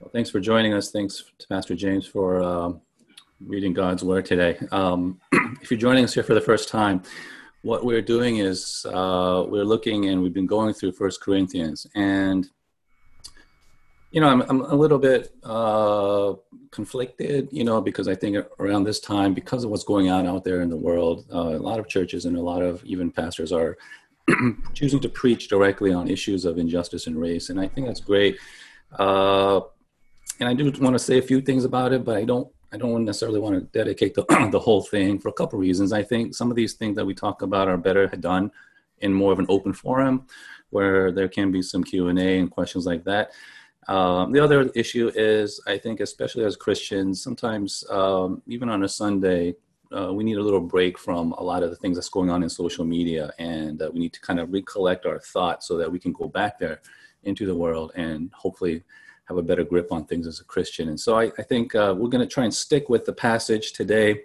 Well, thanks for joining us. Thanks to Pastor James for uh, reading God's Word today. Um, if you're joining us here for the first time, what we're doing is uh, we're looking and we've been going through First Corinthians, and you know I'm, I'm a little bit uh, conflicted, you know, because I think around this time, because of what's going on out there in the world, uh, a lot of churches and a lot of even pastors are choosing to preach directly on issues of injustice and race, and I think that's great. Uh, and I do want to say a few things about it, but I don't I don't necessarily want to dedicate the, the whole thing for a couple of reasons. I think some of these things that we talk about are better done in more of an open forum where there can be some Q&A and questions like that. Um, the other issue is, I think, especially as Christians, sometimes um, even on a Sunday, uh, we need a little break from a lot of the things that's going on in social media, and uh, we need to kind of recollect our thoughts so that we can go back there into the world and hopefully have a better grip on things as a Christian. And so I, I think uh, we're going to try and stick with the passage today,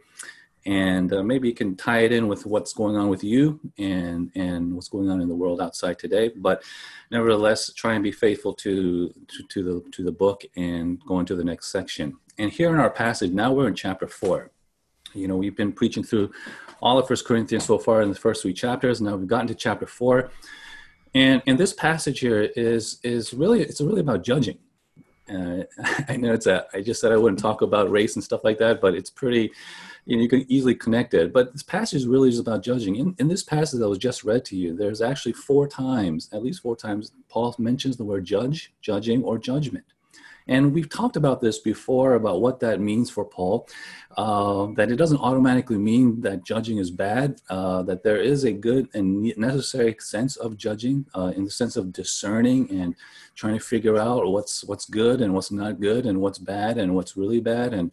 and uh, maybe you can tie it in with what's going on with you and and what's going on in the world outside today. But nevertheless, try and be faithful to to, to the to the book and go into the next section. And here in our passage, now we're in chapter four. You know, we've been preaching through all of First Corinthians so far in the first three chapters. Now we've gotten to chapter four. And, and this passage here is is really it's really about judging uh, I know it's a, I just said I wouldn't talk about race and stuff like that, but it's pretty, you know, you can easily connect it. But this passage is really is about judging. In, in this passage that was just read to you, there's actually four times, at least four times, Paul mentions the word judge, judging, or judgment. And we've talked about this before about what that means for Paul, uh, that it doesn't automatically mean that judging is bad, uh, that there is a good and necessary sense of judging uh, in the sense of discerning and trying to figure out what's what's good and what's not good and what's bad and what's really bad and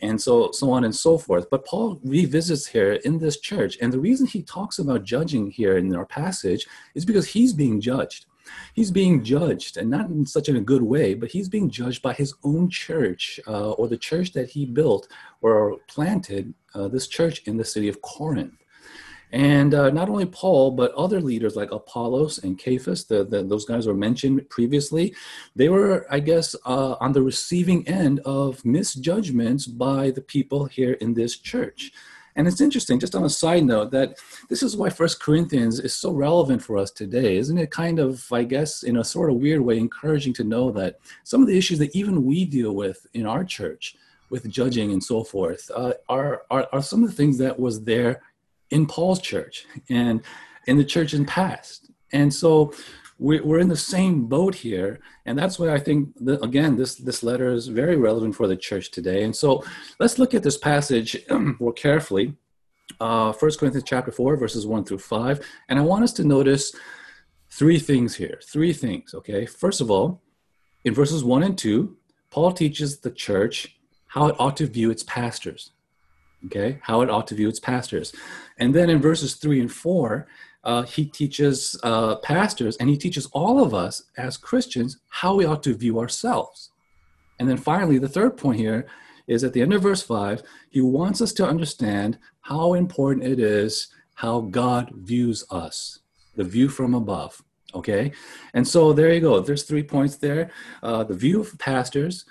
and so so on and so forth. But Paul revisits here in this church, and the reason he talks about judging here in our passage is because he's being judged he's being judged, and not in such a good way, but he's being judged by his own church uh, or the church that he built or planted, uh, this church in the city of Corinth. And uh, not only Paul, but other leaders like Apollos and Cephas, the, the, those guys were mentioned previously, they were, I guess, uh, on the receiving end of misjudgments by the people here in this church. And it's interesting, just on a side note, that this is why First Corinthians is so relevant for us today. Isn't it kind of, I guess, in a sort of weird way, encouraging to know that some of the issues that even we deal with in our church, with judging and so forth, uh, are, are, are some of the things that was there in Paul's church and in the church in past. And so we're in the same boat here and that's why i think that, again this this letter is very relevant for the church today. And so let's look at this passage more carefully. Uh, 1 corinthians chapter 4 verses 1 through 5 and i want us to notice three things here three things okay? First of all in verses 1 and 2 paul teaches the church how it ought to view its pastors okay? How it ought to view its pastors. And then in verses 3 and 4 uh, he teaches uh, pastors and he teaches all of us as Christians how we ought to view ourselves. And then finally, the third point here is at the end of verse 5, he wants us to understand how important it is how God views us, the view from above. Okay? And so there you go. There's three points there uh, the view of pastors,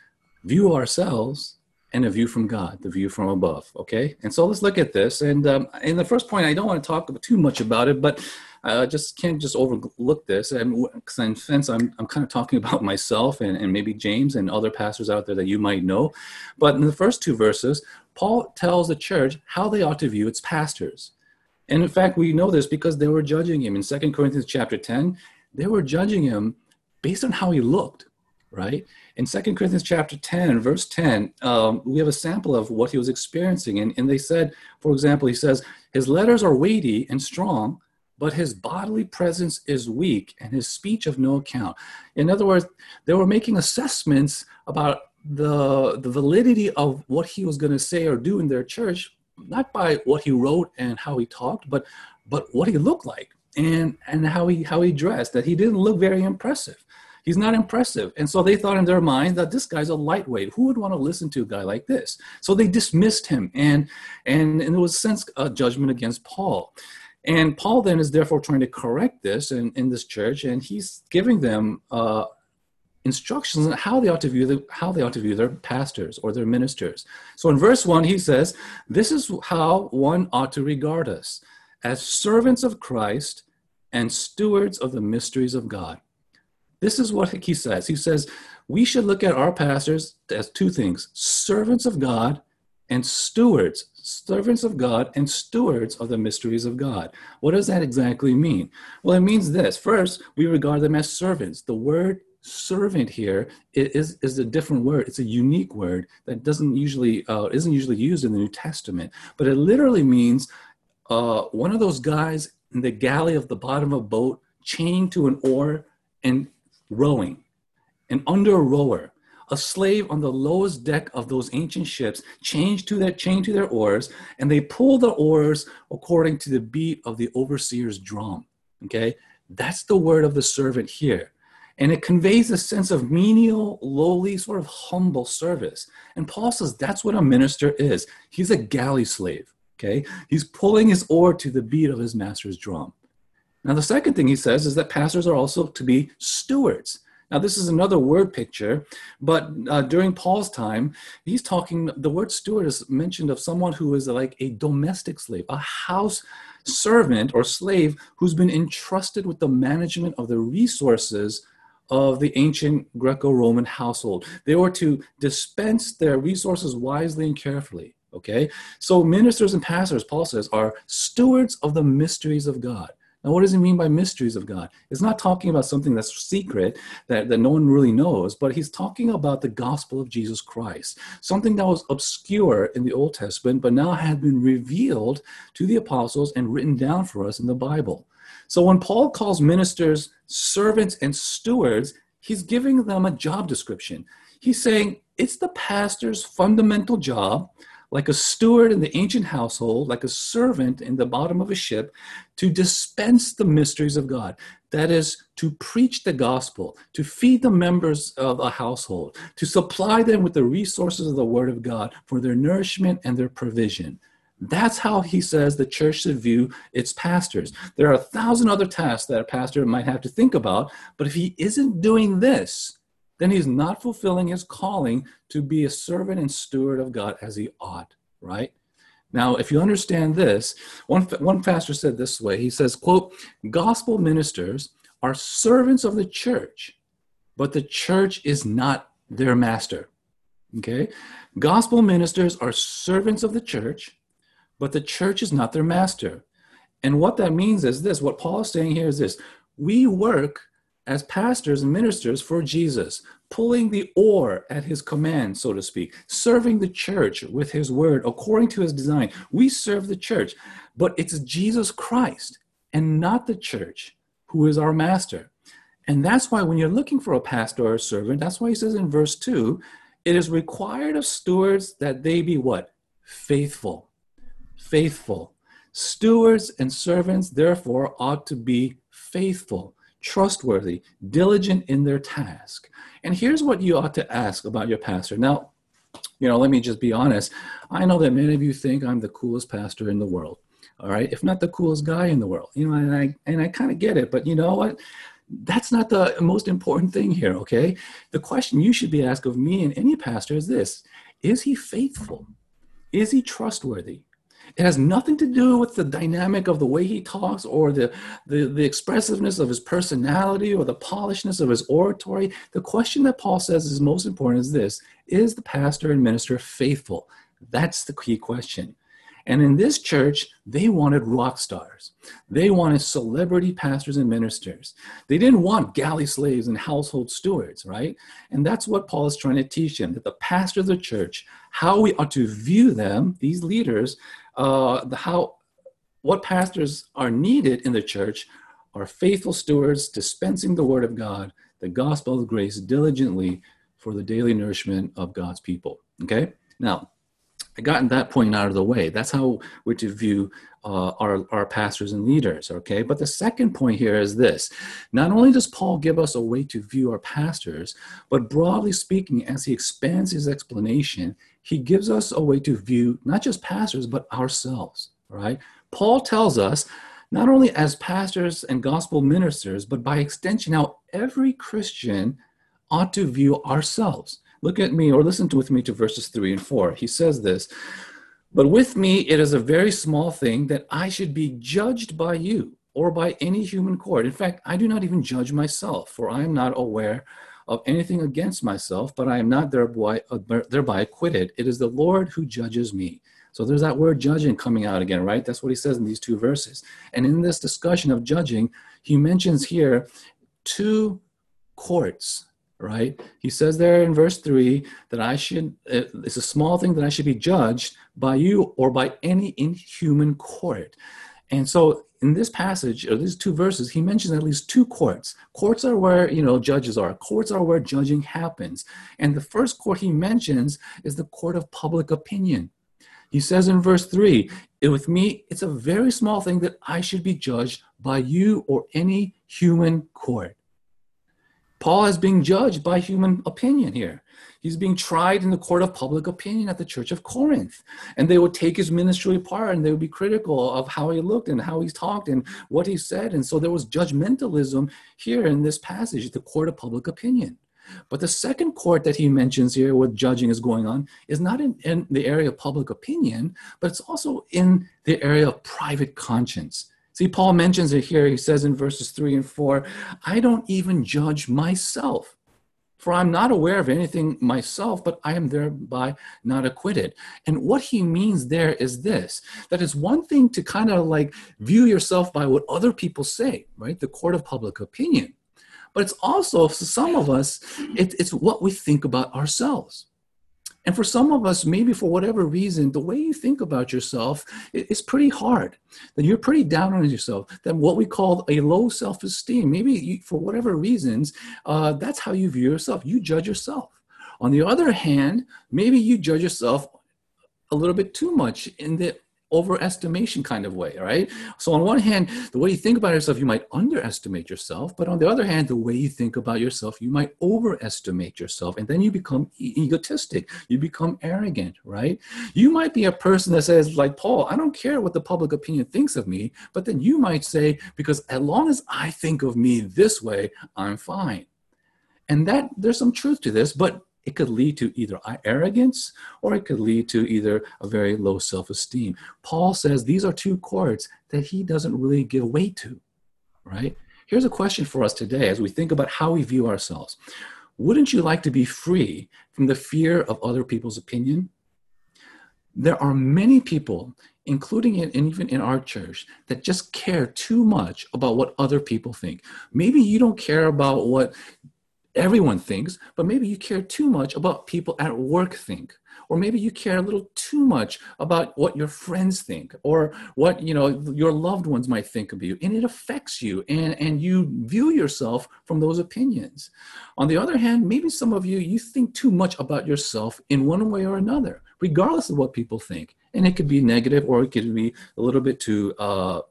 view ourselves, and a view from God, the view from above. Okay, and so let's look at this. And um, in the first point, I don't want to talk too much about it, but I uh, just can't just overlook this. And sense, I'm I'm kind of talking about myself and, and maybe James and other pastors out there that you might know. But in the first two verses, Paul tells the church how they ought to view its pastors. And in fact, we know this because they were judging him in Second Corinthians chapter 10. They were judging him based on how he looked, right? in 2 Corinthians chapter 10, verse 10, um, we have a sample of what he was experiencing. And, and they said, for example, he says, his letters are weighty and strong, but his bodily presence is weak and his speech of no account. In other words, they were making assessments about the, the validity of what he was going to say or do in their church, not by what he wrote and how he talked, but, but what he looked like and, and how, he, how he dressed, that he didn't look very impressive. He's not impressive. And so they thought in their mind that this guy's a lightweight. Who would want to listen to a guy like this? So they dismissed him. And, and, and there was sense a judgment against Paul. And Paul then is therefore trying to correct this in, in this church, and he's giving them uh, instructions on how they ought to view the, how they ought to view their pastors or their ministers. So in verse one, he says, "This is how one ought to regard us as servants of Christ and stewards of the mysteries of God." This is what he says. He says we should look at our pastors as two things: servants of God and stewards, servants of God and stewards of the mysteries of God. What does that exactly mean? Well, it means this. First, we regard them as servants. The word servant here is, is a different word. It's a unique word that doesn't usually uh, isn't usually used in the New Testament, but it literally means uh, one of those guys in the galley of the bottom of a boat, chained to an oar and rowing, and under a rower. A slave on the lowest deck of those ancient ships chained to their chained to their oars, and they pull the oars according to the beat of the overseer's drum. Okay, that's the word of the servant here. And it conveys a sense of menial, lowly, sort of humble service. And Paul says that's what a minister is. He's a galley slave, okay? He's pulling his oar to the beat of his master's drum. Now, the second thing he says is that pastors are also to be stewards. Now, this is another word picture, but uh, during Paul's time, he's talking, the word steward is mentioned of someone who is like a domestic slave, a house servant or slave who's been entrusted with the management of the resources of the ancient Greco Roman household. They were to dispense their resources wisely and carefully. Okay? So, ministers and pastors, Paul says, are stewards of the mysteries of God. Now, what does he mean by mysteries of God? It's not talking about something that's secret that, that no one really knows, but he's talking about the gospel of Jesus Christ, something that was obscure in the Old Testament, but now had been revealed to the apostles and written down for us in the Bible. So when Paul calls ministers servants and stewards, he's giving them a job description. He's saying it's the pastor's fundamental job, like a steward in the ancient household, like a servant in the bottom of a ship, to dispense the mysteries of God. That is, to preach the gospel, to feed the members of a household, to supply them with the resources of the word of God for their nourishment and their provision. That's how he says the church should view its pastors. There are a thousand other tasks that a pastor might have to think about, but if he isn't doing this, then he's not fulfilling his calling to be a servant and steward of God as he ought, right? Now, if you understand this, one, one pastor said this way he says, quote, gospel ministers are servants of the church, but the church is not their master. Okay? Gospel ministers are servants of the church, but the church is not their master. And what that means is this what Paul is saying here is this we work as pastors and ministers for Jesus, pulling the oar at his command, so to speak, serving the church with his word according to his design. We serve the church, but it's Jesus Christ and not the church who is our master. And that's why when you're looking for a pastor or a servant, that's why he says in verse 2 it is required of stewards that they be what? Faithful faithful. Stewards and servants, therefore, ought to be faithful, trustworthy, diligent in their task. And here's what you ought to ask about your pastor. Now, you know, let me just be honest. I know that many of you think I'm the coolest pastor in the world. All right, if not the coolest guy in the world, you know, and I and I kind of get it, but you know what? That's not the most important thing here, okay? The question you should be asked of me and any pastor is this Is he faithful? Is he trustworthy? It has nothing to do with the dynamic of the way he talks or the, the, the, expressiveness of his personality or the polishness of his oratory. The question that Paul says is most important is this Is the pastor and minister faithful? That's the key question. And in this church, they wanted rock stars. They wanted celebrity pastors and ministers. They didn't want galley slaves and household stewards, right? And that's what Paul is trying to teach them that the pastor of the church, how we ought to view them, these leaders, uh, the, how what pastors are needed in the church are faithful stewards dispensing the word of God, the gospel of grace diligently for the daily nourishment of God's people. Okay? Now, I gotten that point out of the way. That's how we're to view uh, our, our pastors and leaders, okay? But the second point here is this not only does Paul give us a way to view our pastors, but broadly speaking, as he expands his explanation, he gives us a way to view not just pastors, but ourselves, right? Paul tells us not only as pastors and gospel ministers, but by extension, how every Christian ought to view ourselves. Look at me or listen to, with me to verses 3 and 4. He says this But with me it is a very small thing that I should be judged by you or by any human court. In fact, I do not even judge myself, for I am not aware of anything against myself, but I am not thereby, thereby acquitted. It is the Lord who judges me. So there's that word judging coming out again, right? That's what he says in these two verses. And in this discussion of judging, he mentions here two courts, right? He says there in verse 3 that I should, it's a small thing that I should be judged by you or by any inhuman court. And so in this passage, or these two verses, he mentions at least two courts. Courts are where, you know, judges are. Courts are where judging happens. And the first court he mentions is the court of public opinion. He says in verse 3 With me, it's a very small thing that I should be judged by you or any human court. Paul is being judged by human opinion here. He's being tried in the court of public opinion at the church of Corinth. And they would take his ministry apart and they would be critical of how he looked and how he's talked and what he said. And so there was judgmentalism here in this passage, the court of public opinion. But the second court that he mentions here, where judging is going on, is not in, in the area of public opinion, but it's also in the area of private conscience. See, Paul mentions it here. He says in verses 3 and 4 I don't even judge myself. For I'm not aware of anything myself, but I am thereby not acquitted. And what he means there is this that it's one thing to kind of like view yourself by what other people say, right? The court of public opinion but it's also for some of us it, it's what we think about ourselves and for some of us maybe for whatever reason the way you think about yourself is pretty hard. That you're pretty down on yourself. That what we call a low self-esteem maybe you, for whatever reasons uh, that's how you view yourself. You judge yourself. On the other hand maybe you judge yourself a little bit too much in the overestimation kind of way, right? So on one hand, the way you think about yourself, you might underestimate yourself, but on the other hand, the way you think about yourself, you might overestimate yourself, and then you become egotistic, you become arrogant, right? You might be a person that says, like Paul, I don't care what the public opinion thinks of me, but then you might say, because as long as I think of me this way, I'm fine. And that there's some truth to this, but it could lead to either arrogance or it could lead to either a very low self esteem. Paul says these are two courts that he doesn't really give weight to, right? Here's a question for us today as we think about how we view ourselves. Wouldn't you like to be free from the fear of other people's opinion? There are many people, including in, even in our church, that just care too much about what other people think. Maybe you don't care about what everyone thinks, but maybe you care too much about people at work think, or maybe you care a little too much about what your friends think, or what you know your loved ones might think of you, and it affects you, and and you view yourself from those opinions. On the other hand, maybe some of you you think too much about yourself in one way or another, regardless of what people think, and it could be negative or it could be a little bit too uh,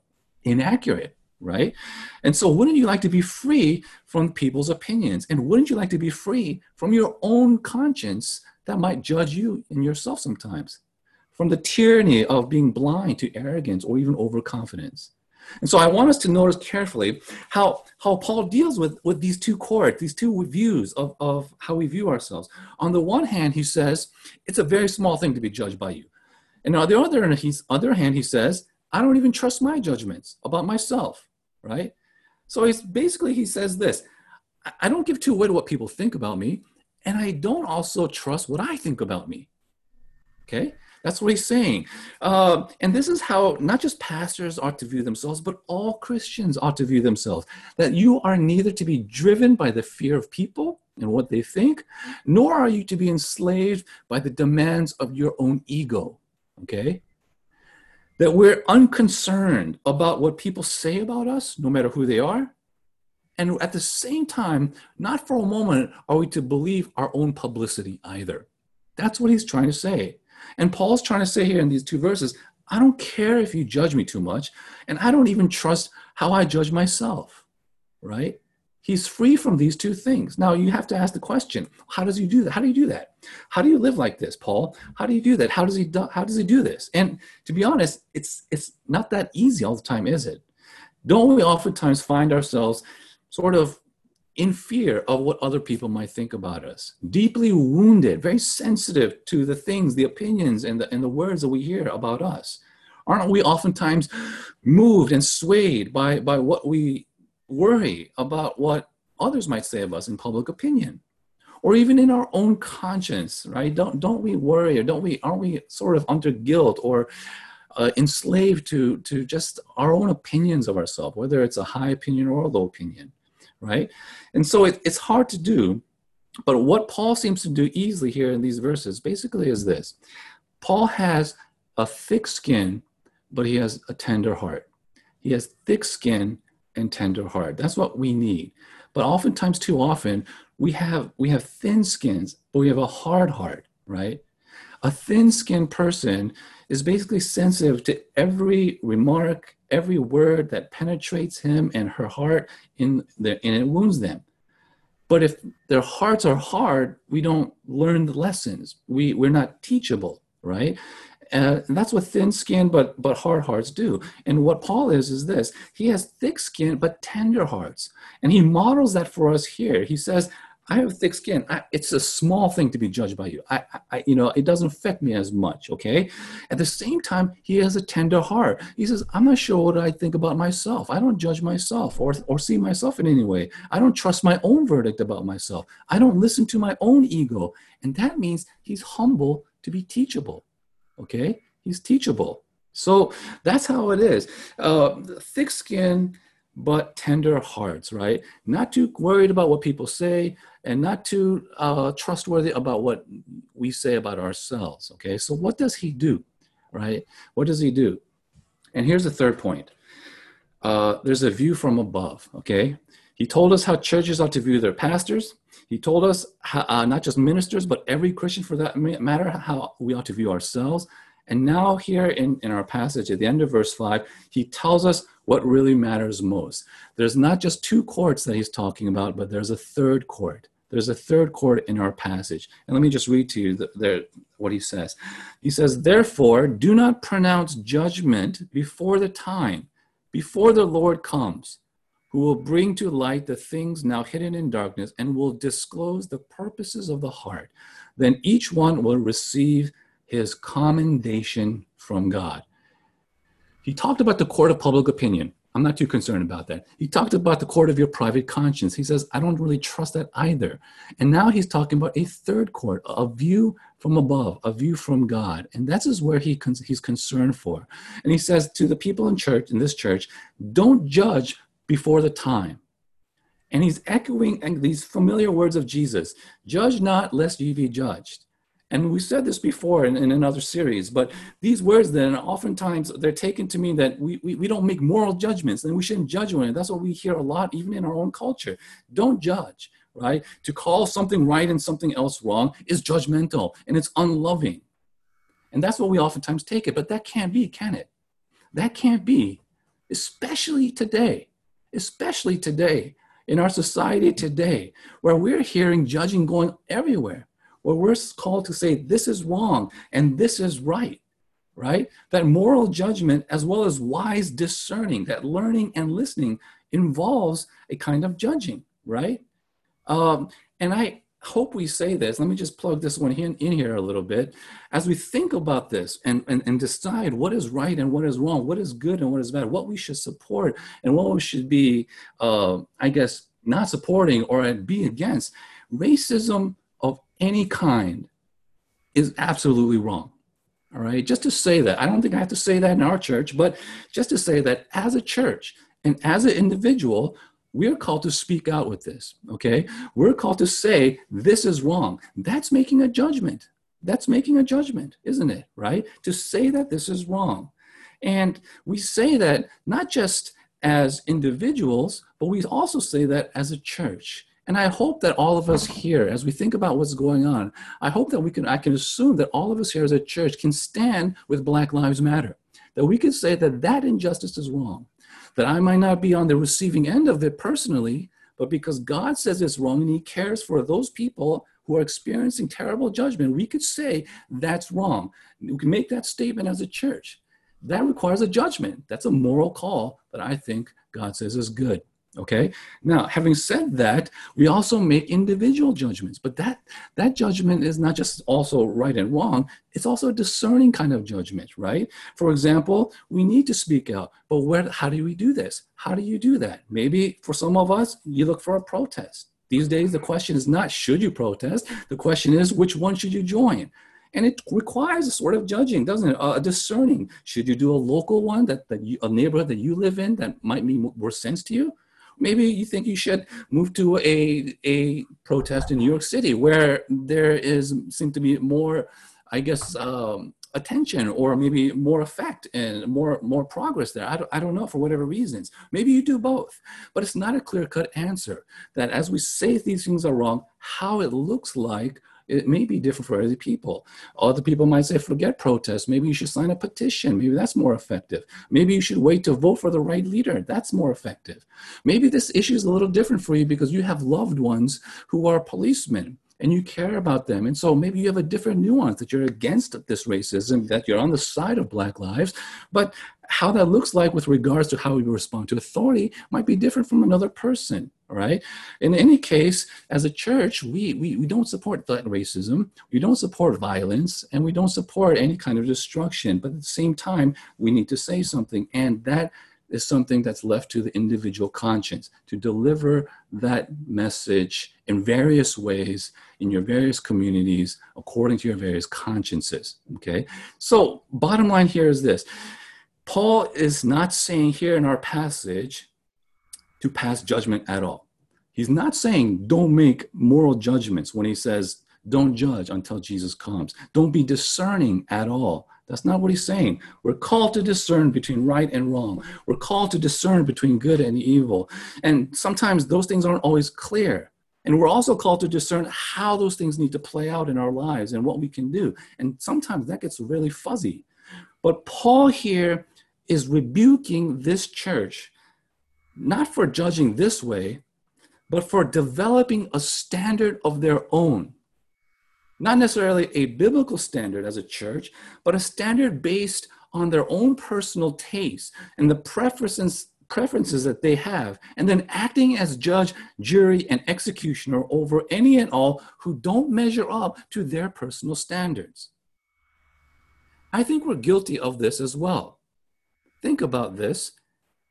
inaccurate right? And so, wouldn't you like to be free from people's opinions? And wouldn't you like to be free from your own conscience that might judge you and yourself sometimes? From the tyranny of being blind to arrogance or even overconfidence. And so I want us to notice carefully how, how Paul deals with, with these two courts, these two views of, of how we view ourselves. On the one hand, he says, it's a very small thing to be judged by you. And on the other, he's, other hand, he says, I don't even trust my judgments about myself, right? So he's basically he says this: I don't give two away to what people think about me, and I don't also trust what I think about me. Okay, that's what he's saying, uh, and this is how not just pastors ought to view themselves, but all Christians ought to view themselves. That you are neither to be driven by the fear of people and what they think, nor are you to be enslaved by the demands of your own ego. Okay, that we're unconcerned about what people say about us, no matter who they are. And at the same time, not for a moment are we to believe our own publicity either. That's what he's trying to say. And Paul's trying to say here in these two verses I don't care if you judge me too much, and I don't even trust how I judge myself, right? He's free from these two things. Now you have to ask the question, how does he do that? How do you do that? How do you live like this, Paul? How do you do that? How does he do, how does he do this? And to be honest, it's it's not that easy all the time, is it? Don't we oftentimes find ourselves sort of in fear of what other people might think about us, deeply wounded, very sensitive to the things, the opinions, and the, and the words that we hear about us. Aren't we oftentimes moved and swayed by, by what we worry about what others might say of us in public opinion? Or even in our own conscience, right? Don't, don't we worry or don't we, aren't we sort of under guilt or uh, enslaved to, to just our own opinions of ourselves, whether it's a high opinion or a low opinion? right? And so it, it's hard to do. But what Paul seems to do easily here in these verses basically is this Paul has a thick skin, but he has a tender heart. He has thick skin and tender heart. That's what we need. But oftentimes, too often, we have we have thin skins, but we have a hard heart, right? A thin-skinned person is basically sensitive to every remark, every word that penetrates him and her heart in the, and it wounds them. But if their hearts are hard, we don't learn the lessons. We, we're not teachable, right? And that's what thin skin but but hard hearts do. And what Paul is is this: he has thick skin but tender hearts, and he models that for us here. He says, I have thick skin. I, it's a small thing to be judged by you. I, I, you know, it doesn't affect me as much. Okay. At the same time, he has a tender heart. He says, "I'm not sure what I think about myself. I don't judge myself or or see myself in any way. I don't trust my own verdict about myself. I don't listen to my own ego." And that means he's humble to be teachable. Okay, he's teachable. So that's how it is. Uh, thick skin but tender hearts, right? Not too worried about what people say and not too uh, trustworthy about what we say about ourselves, okay? So, what does he do, right? What does he do? And here's the third point uh, there's a view from above, okay? He told us how churches ought to view their pastors. He told us how, uh, not just ministers, but every Christian for that matter, how we ought to view ourselves. And now, here in, in our passage at the end of verse 5, he tells us what really matters most. There's not just two courts that he's talking about, but there's a third court. There's a third court in our passage. And let me just read to you the, the, what he says. He says, Therefore, do not pronounce judgment before the time, before the Lord comes, who will bring to light the things now hidden in darkness and will disclose the purposes of the heart. Then each one will receive his commendation from God. He talked about the court of public opinion. I'm not too concerned about that. He talked about the court of your private conscience. He says, I don't really trust that either. And now he's talking about a third court, a view from above, a view from God. And that's is where he he's concerned for. And he says to the people in church, in this church, don't judge before the time. And he's echoing these familiar words of Jesus judge not, lest ye be judged. And we said this before in, in another series, but these words then oftentimes they're taken to mean that we, we, we don't make moral judgments and we shouldn't judge one. That's what we hear a lot, even in our own culture. Don't judge, right? To call something right and something else wrong is judgmental and it's unloving. And that's what we oftentimes take it, but that can't be, can it? That can't be, especially today, especially today, in our society today, where we're hearing judging going everywhere where we're called to say this is wrong and this is right, right? That moral judgment, as well as wise discerning, that learning and listening involves a kind of judging, right? Um, and I hope we say this. Let me just plug this one in, in here a little bit. As we think about this and, and, and decide what is right and what is wrong, what is good and what is bad, what we should support and what we should be, uh, I guess, not supporting or be against, racism of any kind is absolutely wrong. All right, just to say that, I don't think I have to say that in our church, but just to say that as a church and as an individual, we're called to speak out with this, okay? We're called to say, this is wrong. That's making a judgment. That's making a judgment, isn't it? Right? To say that this is wrong. And we say that not just as individuals, but we also say that as a church. And I hope that all of us here, as we think about what's going on, I hope that we can, I can assume that all of us here as a church can stand with Black Lives Matter. That we can say that that injustice is wrong. That I might not be on the receiving end of it personally, but because God says it's wrong and He cares for those people who are experiencing terrible judgment, we could say that's wrong. We can make that statement as a church. That requires a judgment. That's a moral call that I think God says is good. Okay. Now, having said that, we also make individual judgments, but that that judgment is not just also right and wrong. It's also a discerning kind of judgment, right? For example, we need to speak out, but where? How do we do this? How do you do that? Maybe for some of us, you look for a protest. These days, the question is not should you protest. The question is which one should you join. And it requires a sort of judging, doesn't it? A discerning. Should you do a local one that, that you, a neighborhood that you live in that might make more sense to you? Maybe you think you should move to a, a protest in New York City where there is seem to be more, I guess, um, attention or maybe more effect and more more progress there. I don't, I don't know for whatever reasons. Maybe you do both, but it's not a clear cut answer that as we say these things are wrong, how it looks like it may be different for other people. Other people might say, forget protests. Maybe you should sign a petition. Maybe that's more effective. Maybe you should wait to vote for the right leader. That's more effective. Maybe this issue is a little different for you because you have loved ones who are policemen and you care about them. And so maybe you have a different nuance that you're against this racism, that you're on the side of Black lives. But how that looks like with regards to how we respond to authority might be different from another person right? In any case as a church we, we we don't support that racism we don't support violence and we don't support any kind of destruction. But at the same time we need to say something and that is something that's left to the individual conscience to deliver that message in various ways in your various communities according to your various consciences okay? So bottom line here is this. Paul is not saying here in our passage to pass judgment at all. He's not saying don't make moral judgments when he says don't judge until Jesus comes. Don't be discerning at all. That's not what he's saying. We're called to discern between right and wrong. We're called to discern between good and evil. And sometimes those things aren't always clear. And we're also called to discern how those things need to play out in our lives and what we can do. And sometimes that gets really fuzzy. But Paul here is rebuking this church, not for judging this way, but for developing a standard of their own. Not necessarily a biblical standard as a church, but a standard based on their own personal tastes and the preferences preferences that they have, and then acting as judge, jury, and executioner over any and all who don't measure up to their personal standards. I think we're guilty of this as well think about this.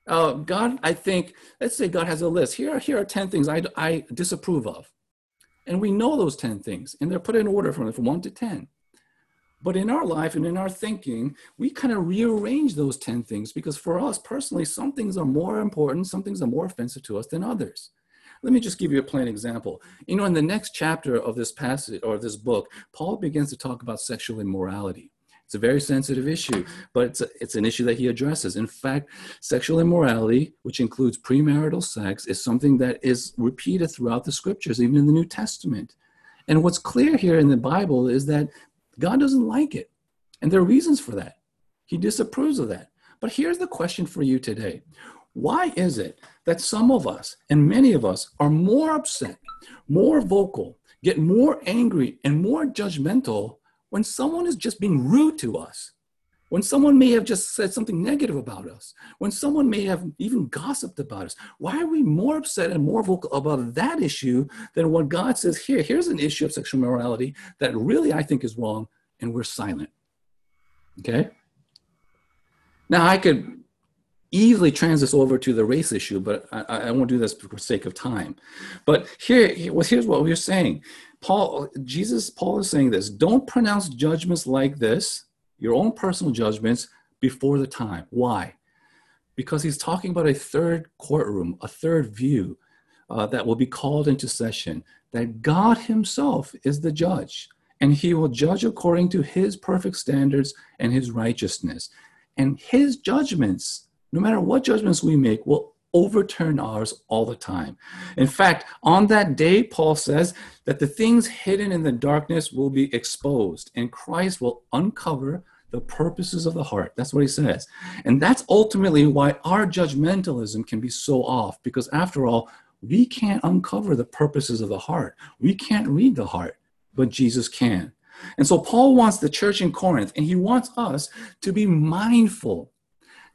Uh, God, I think, let's say God has a list. Here, are, here are 10 things I, I disapprove of. And we know those 10 things, and they're put in order from, from 1 to 10. But in our life and in our thinking, we kind of rearrange those 10 things because for us personally, some things are more important, some things are more offensive to us than others. Let me just give you a plain example. You know, in the next chapter of this passage or this book, Paul begins to talk about sexual immorality. It's a very sensitive issue, but it's, a, it's an issue that he addresses. In fact, sexual immorality, which includes premarital sex, is something that is repeated throughout the scriptures, even in the New Testament. And what's clear here in the Bible is that God doesn't like it. And there are reasons for that. He disapproves of that. But here's the question for you today Why is it that some of us, and many of us, are more upset, more vocal, get more angry, and more judgmental when someone is just being rude to us, when someone may have just said something negative about us, when someone may have even gossiped about us, why are we more upset and more vocal about that issue than what God says here? Here's an issue of sexual morality that really I think is wrong, and we're silent. Okay? Now, I could easily trans this over to the race issue, but I, I won't do this for sake of time. But here, here's what we're saying. Paul, Jesus, Paul is saying this don't pronounce judgments like this, your own personal judgments, before the time. Why? Because he's talking about a third courtroom, a third view uh, that will be called into session, that God himself is the judge, and he will judge according to his perfect standards and his righteousness. And his judgments, no matter what judgments we make, will overturn ours all the time. In fact, on that day, Paul says that the things hidden in the darkness will be exposed, and Christ will uncover the purposes of the heart. That's what he says. And that's ultimately why our judgmentalism can be so off, because after all, we can't uncover the purposes of the heart. We can't read the heart, but Jesus can. And so Paul wants the church in Corinth, and he wants us to be mindful,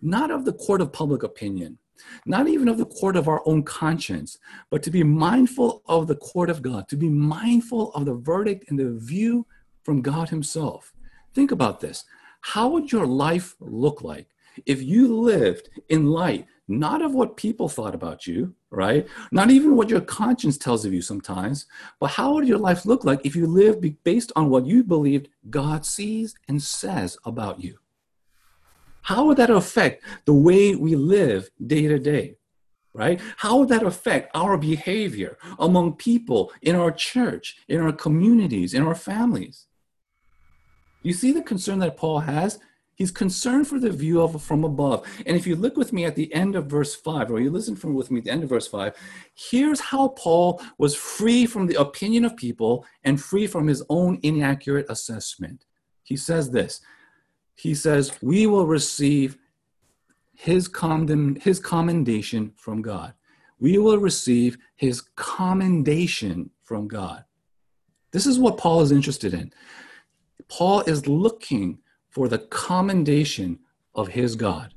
not of the court of public opinion, not even of the court of our own conscience, but to be mindful of the court of God, to be mindful of the verdict and the view from God Himself. Think about this. How would your life look like if you lived in light not of what people thought about you, right? Not even what your conscience tells of you sometimes, but how would your life look like if you lived based on what you believed God sees and says about you? How would that affect the way we live day to day? Right? How would that affect our behavior among people in our church, in our communities, in our families? You see the concern that Paul has? He's concerned for the view of from above. And if you look with me at the end of verse 5, or you listen from with me at the end of verse 5, here's how Paul was free from the opinion of people and free from his own inaccurate assessment. He says this. He says, We will receive his, condemn, his commendation from God. We will receive his commendation from God. This is what Paul is interested in. Paul is looking for the commendation of his God.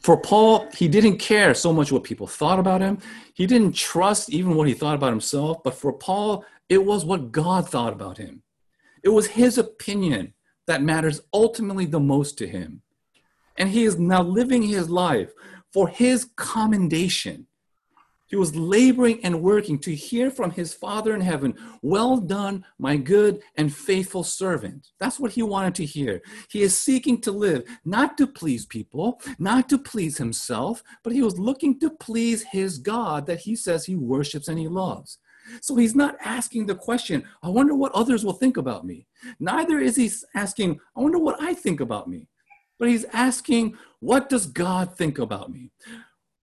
For Paul, he didn't care so much what people thought about him. He didn't trust even what he thought about himself. But for Paul, it was what God thought about him. It was his opinion that matters ultimately the most to him. And he is now living his life for his commendation he was laboring and working to hear from his Father in heaven, Well done, my good and faithful servant. That's what he wanted to hear. He is seeking to live not to please people, not to please himself, but he was looking to please his God that he says he worships and he loves. So he's not asking the question, I wonder what others will think about me. Neither is he asking, I wonder what I think about me. But he's asking, what does God think about me?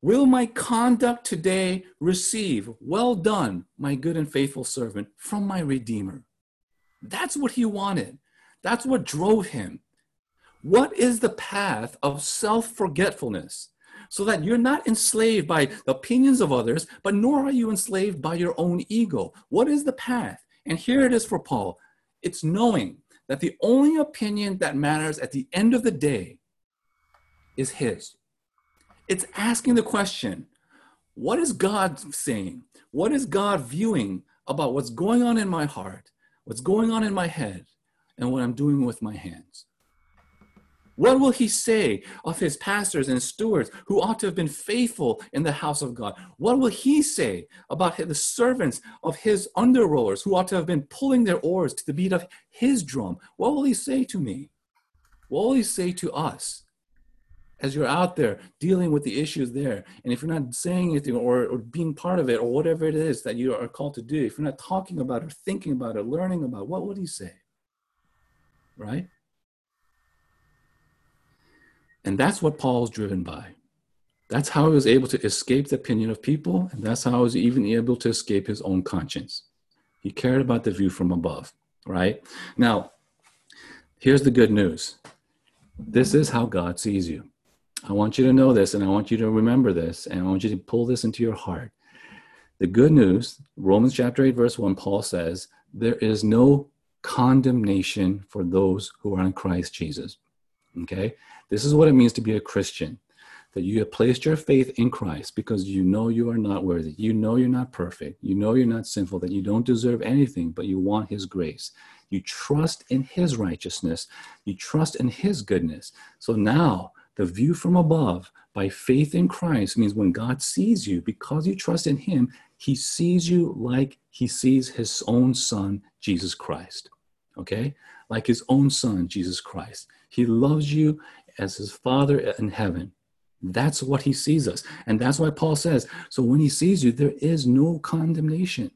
Will my conduct today receive, well done, my good and faithful servant, from my Redeemer? That's what he wanted. That's what drove him. What is the path of self forgetfulness? So that you're not enslaved by the opinions of others, but nor are you enslaved by your own ego. What is the path? And here it is for Paul it's knowing that the only opinion that matters at the end of the day is his. It's asking the question what is God saying? What is God viewing about what's going on in my heart, what's going on in my head, and what I'm doing with my hands? What will he say of his pastors and stewards who ought to have been faithful in the house of God? What will he say about the servants of his under rowers who ought to have been pulling their oars to the beat of his drum? What will he say to me? What will he say to us? as you're out there dealing with the issues there and if you're not saying anything or, or being part of it or whatever it is that you are called to do if you're not talking about it or thinking about it learning about it, what would he say right and that's what paul's driven by. That's how he was able to escape the opinion of people and that's how he was even able to escape his own conscience. He cared about the view from above right? Now here's the good news. This is how god sees you. I want you to know this and I want you to remember this and I want you to pull this into your heart. The good news, Romans chapter 8, verse 1, Paul says, there is no condemnation for those who are in Christ Jesus. Okay? This is what it means to be a Christian that you have placed your faith in Christ because you know you are not worthy. You know you're not perfect. You know you're not sinful, that you don't deserve anything, but you want His grace. You trust in His righteousness. You trust in His goodness. So now, the view from above by faith in Christ means when God sees you, because you trust in Him, He sees you like He sees His own Son, Jesus Christ. Okay? Like His own Son, Jesus Christ. He loves you as His Father in heaven. That's what He sees us. And that's why Paul says, so when He sees you, there is no condemnation.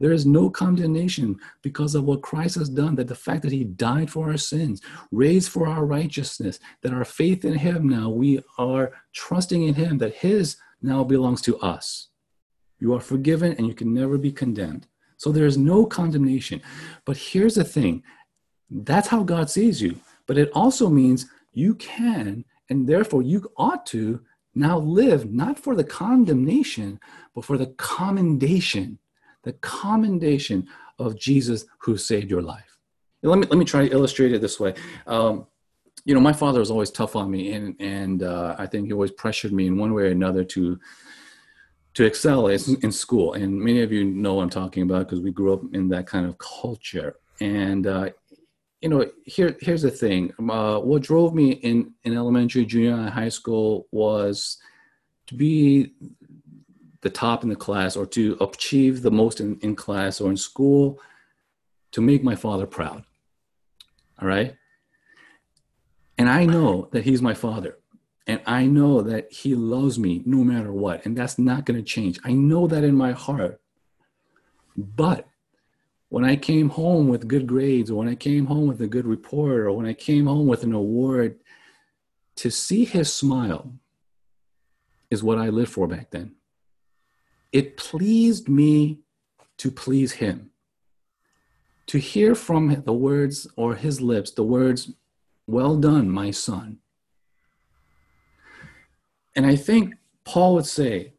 There is no condemnation because of what Christ has done, that the fact that he died for our sins, raised for our righteousness, that our faith in him now, we are trusting in him, that his now belongs to us. You are forgiven and you can never be condemned. So there is no condemnation. But here's the thing that's how God sees you. But it also means you can, and therefore you ought to now live not for the condemnation, but for the commendation the commendation of Jesus who saved your life. Let me, let me try to illustrate it this way. Um, you know, my father was always tough on me, and and uh, I think he always pressured me in one way or another to to excel in school. And many of you know what I'm talking about because we grew up in that kind of culture. And uh, you know, here here's the thing. Uh, what drove me in in elementary, junior, and high school was to be the top in the class or to achieve the most in, in class or in school to make my father proud. All right. And I know that he's my father. And I know that he loves me no matter what. And that's not going to change. I know that in my heart. But when I came home with good grades, or when I came home with a good report, or when I came home with an award, to see his smile is what I lived for back then. It pleased me to please him. To hear from the words or his lips, the words, well done, my son. And I think Paul would say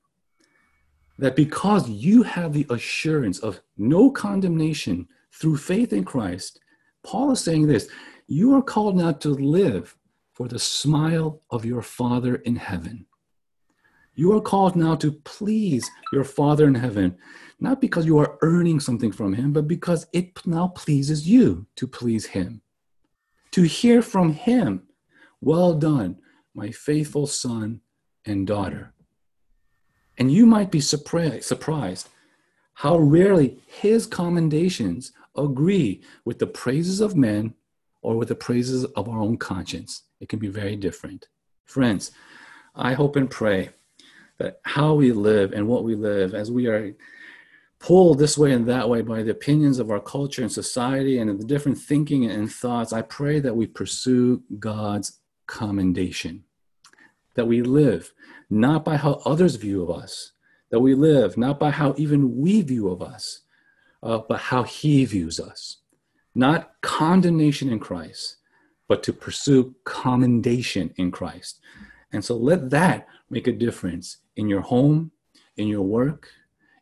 that because you have the assurance of no condemnation through faith in Christ, Paul is saying this you are called now to live for the smile of your Father in heaven. You are called now to please your Father in heaven, not because you are earning something from Him, but because it now pleases you to please Him to hear from him, Well done, my faithful son and daughter. And you might be surprised how rarely his commendations agree with the praises of men or with the praises of our own conscience. It can be very different. Friends, I hope and pray that how we live and what we live as we are pulled this way and that way by the opinions of our culture and society and the different thinking and thoughts, I pray that we pursue God's commendation, that we live not by how others view of us, that we live not by how even we view of us, uh, but how He views us. Not condemnation in Christ, but to pursue commendation in Christ. And so let that make a difference in your home, in your work,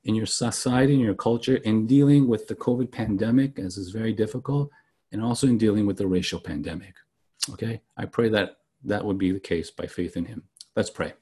in your society, in your culture, in dealing with the COVID pandemic, as is very difficult, and also in dealing with the racial pandemic. Okay, I pray that that would be the case by faith in Him. Let's pray.